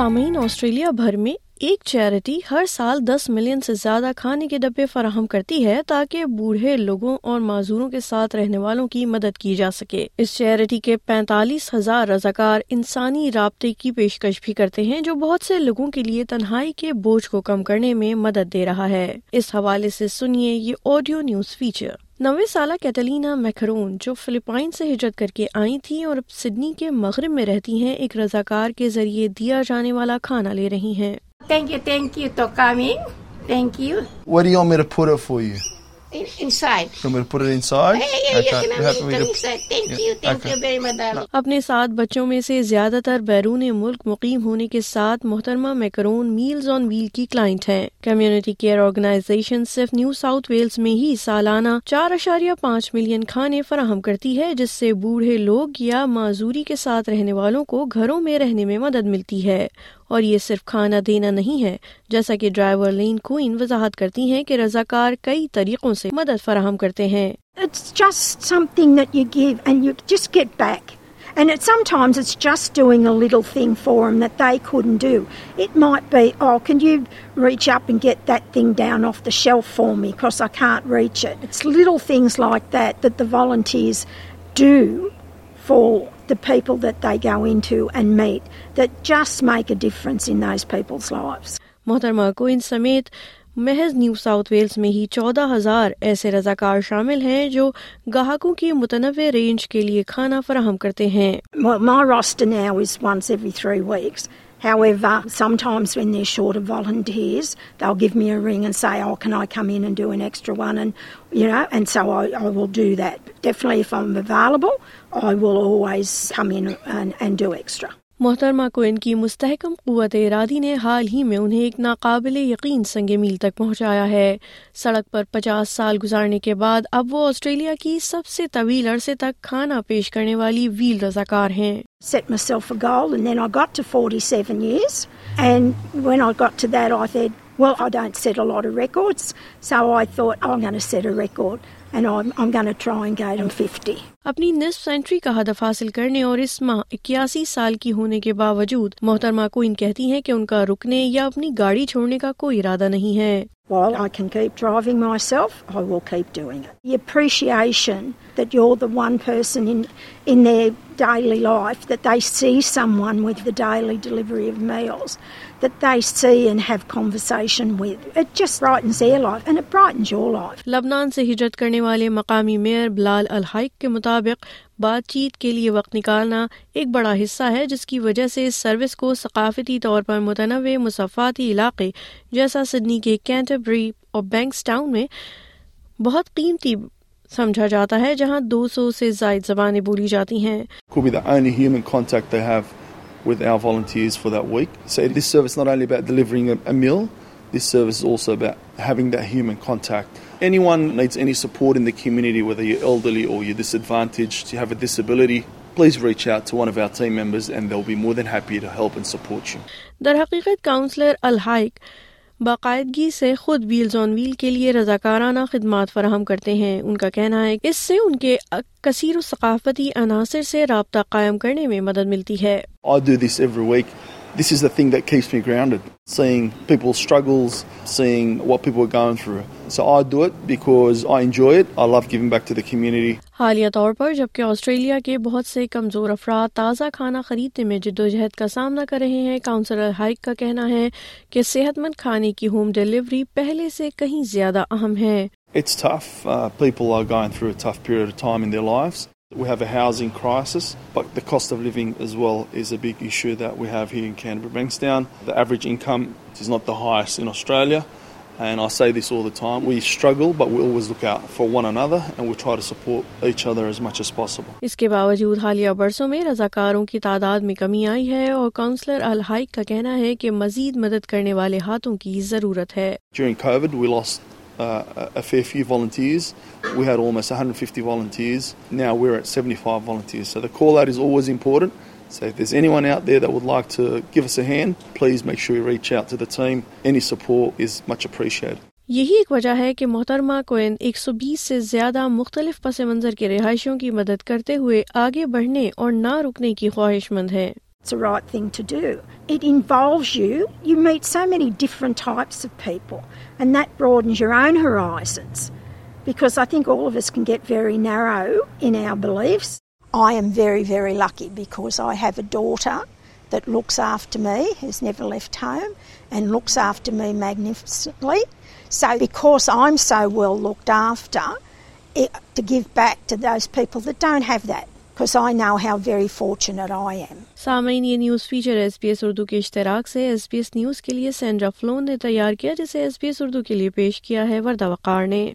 سامعین، آسٹریلیا بھر میں ایک چیریٹی ہر سال دس ملین سے زیادہ کھانے کے ڈبے فراہم کرتی ہے تاکہ بوڑھے لوگوں اور معذوروں کے ساتھ رہنے والوں کی مدد کی جا سکے۔ اس چیریٹی کے پینتالیس ہزار رضاکار انسانی رابطے کی پیشکش بھی کرتے ہیں جو بہت سے لوگوں کے لیے تنہائی کے بوجھ کو کم کرنے میں مدد دے رہا ہے۔ اس حوالے سے سنیے یہ آڈیو نیوز فیچر۔ نوے سالہ کیٹلینا میکرون جو فلپائن سے ہجرت کر کے آئی تھی اور اب سڈنی کے مغرب میں رہتی ہیں ایک رضاکار کے ذریعے دیا جانے والا کھانا لے رہی ہیں Thank you, thank you for coming. Thank you. In, inside. To put it inside? Yeah, yeah, inside. Thank you, thank you very much, darling. اپنے سات بچوں میں سے زیادہ تر بیرون ملک مقیم ہونے کے ساتھ محترمہ میکرون میلز آن ویل کی کلائنٹ ہیں کمیونٹی کیئر آرگنائزیشن صرف نیو ساؤتھ ویلز میں ہی سالانہ چار اشاریہ پانچ ملین کھانے فراہم کرتی ہے جس سے بوڑھے لوگ یا معذوری کے ساتھ رہنے والوں کو گھروں میں رہنے میں مدد ملتی ہے اور یہ صرف کھانا دینا نہیں ہے جیسا کہ ڈرائیور لین کوئن وضاحت کرتی ہیں کہ رضاکار کئی طریقوں سے مدد فراہم کرتے ہیں۔ محترمہ کوئن سمیت محض نیو ساؤتھ ویلس میں ہی چودہ ہزار ایسے رضاکار شامل ہیں جو گاہکوں کی متنوع رینج کے لیے کھانا فراہم کرتے ہیں۔ محترمہ کو ان کی مستحکم قوت ارادی نے حال ہی میں انہیں ایک ناقابل یقین سنگ میل تک پہنچایا ہے سڑک پر پچاس سال گزارنے کے بعد اب وہ آسٹریلیا کی سب سے طویل عرصے تک کھانا پیش کرنے والی ویل رضاکار ہیں Set myself a goal, and then I got to 47 years. And when I got to that, I said, "Well, I don't set a lot of records, so I thought I'm going to set a record, and I'm, I'm going to try and go to 50." اپنی نصف century کا ہدف حاصل کرنے اور اس ماہ اکیاسی سال کی ہونے کے باوجود محترمہ کوئن کہتی ہیں کہ ان کا رکنے یا اپنی گاڑی چھوڑنے کا کوئی ارادہ نہیں ہے While I can keep driving myself, I will keep doing it. The appreciation that you're the one person in, in their daily life, that they see someone with the daily delivery of meals, that they see and have conversation with. It just brightens their life and it brightens your life. لبنان سے ہجرت کرنے والے مقامی mayor بلال الحائق کے مطابق بات چیت کے لیے وقت نکالنا ایک بڑا حصہ ہے جس کی وجہ سے اس سروس کو ثقافتی طور پر متنوع مصفاتی علاقے جیسا سڈنی کے کینٹربری اور بینکس ٹاؤن میں بہت قیمتی سمجھا جاتا ہے جہاں دو سو سے زائد زبانیں بولی جاتی ہیں With our volunteers for that week. So this service is not only about delivering a, a meal, this service is also about having that human contact. Anyone needs any support in the community, whether you're elderly or you're disadvantaged, you have a disability, please reach out to one of our team members and they'll be more than happy to help and support you. در حقیقت counsellor الحائق باقاعدگی سے خود Wales آن well کے لیے رضاکارانہ خدمات فراہم کرتے ہیں۔ ان کا کہنا ہے اس سے ان کے کثیر و ثقافتی عناصر سے رابطہ قائم کرنے میں مدد ملتی ہے۔ This is the thing that keeps me grounded. Seeing people's struggles, seeing what people are going through. So I do it because I enjoy it. I love giving back to the community. حالیہ طور پر جبکہ Australia کے بہت سے کمزور افراد تازہ کھانا خریدنے میں جد و جہد کا سامنا کر رہے ہیں کاؤنسلر ہائک کا کہنا ہے کہ صحت مند کھانے کی ہوم ڈیلیوری پہلے سے کہیں زیادہ اہم ہے It's tough. Uh, people are going through a tough period of time in their lives. We have a housing crisis, but the cost of living as well is a big issue that we have here in Canberra Bankstown. The average income is not the highest in Australia. And I say this all the time. We struggle, but we always look out for one another and we try to support each other as much as possible. اس کے باوجود حالیہ برسوں میں رضاکاروں کی تعداد میں کمی آئی ہے اور کاؤنسلر الحائق کا کہنا ہے کہ مزید مدد کرنے والے ہاتھوں کی ضرورت ہے During COVID, we lost uh, a- fair few volunteers. We had almost 150 volunteers. Now we're at 75 volunteers. So the call out is always important. So if there's anyone out there that would like to give us a hand, please make sure you reach out to the team. Any support is much appreciated. یہی ایک وجہ ہے کہ محترمہ queen ایک سو بیس سے زیادہ مختلف پس منظر کے رہائشیوں کی مدد کرتے ہوئے آگے بڑھنے اور نہ رکنے کی خواہش مند ہے It's the right thing to do. It involves you. You meet so many different types of people, and that broadens your own horizons because I think all of us can get very narrow in our beliefs. I am very, very lucky because I have a daughter that looks after me, who's never left home, and looks after me magnificently. So, because I'm so well looked after, it, to give back to those people that don't have that. Because I know how very fortunate I am. سامعین، یہ news feature S B S Urdu کے اشتراک سے S B S news کے لیے Sandra فلون نے تیار کیا، جسے ایس پی ایس اردو کے لیے پیش کیا ہے وردہ وقار نے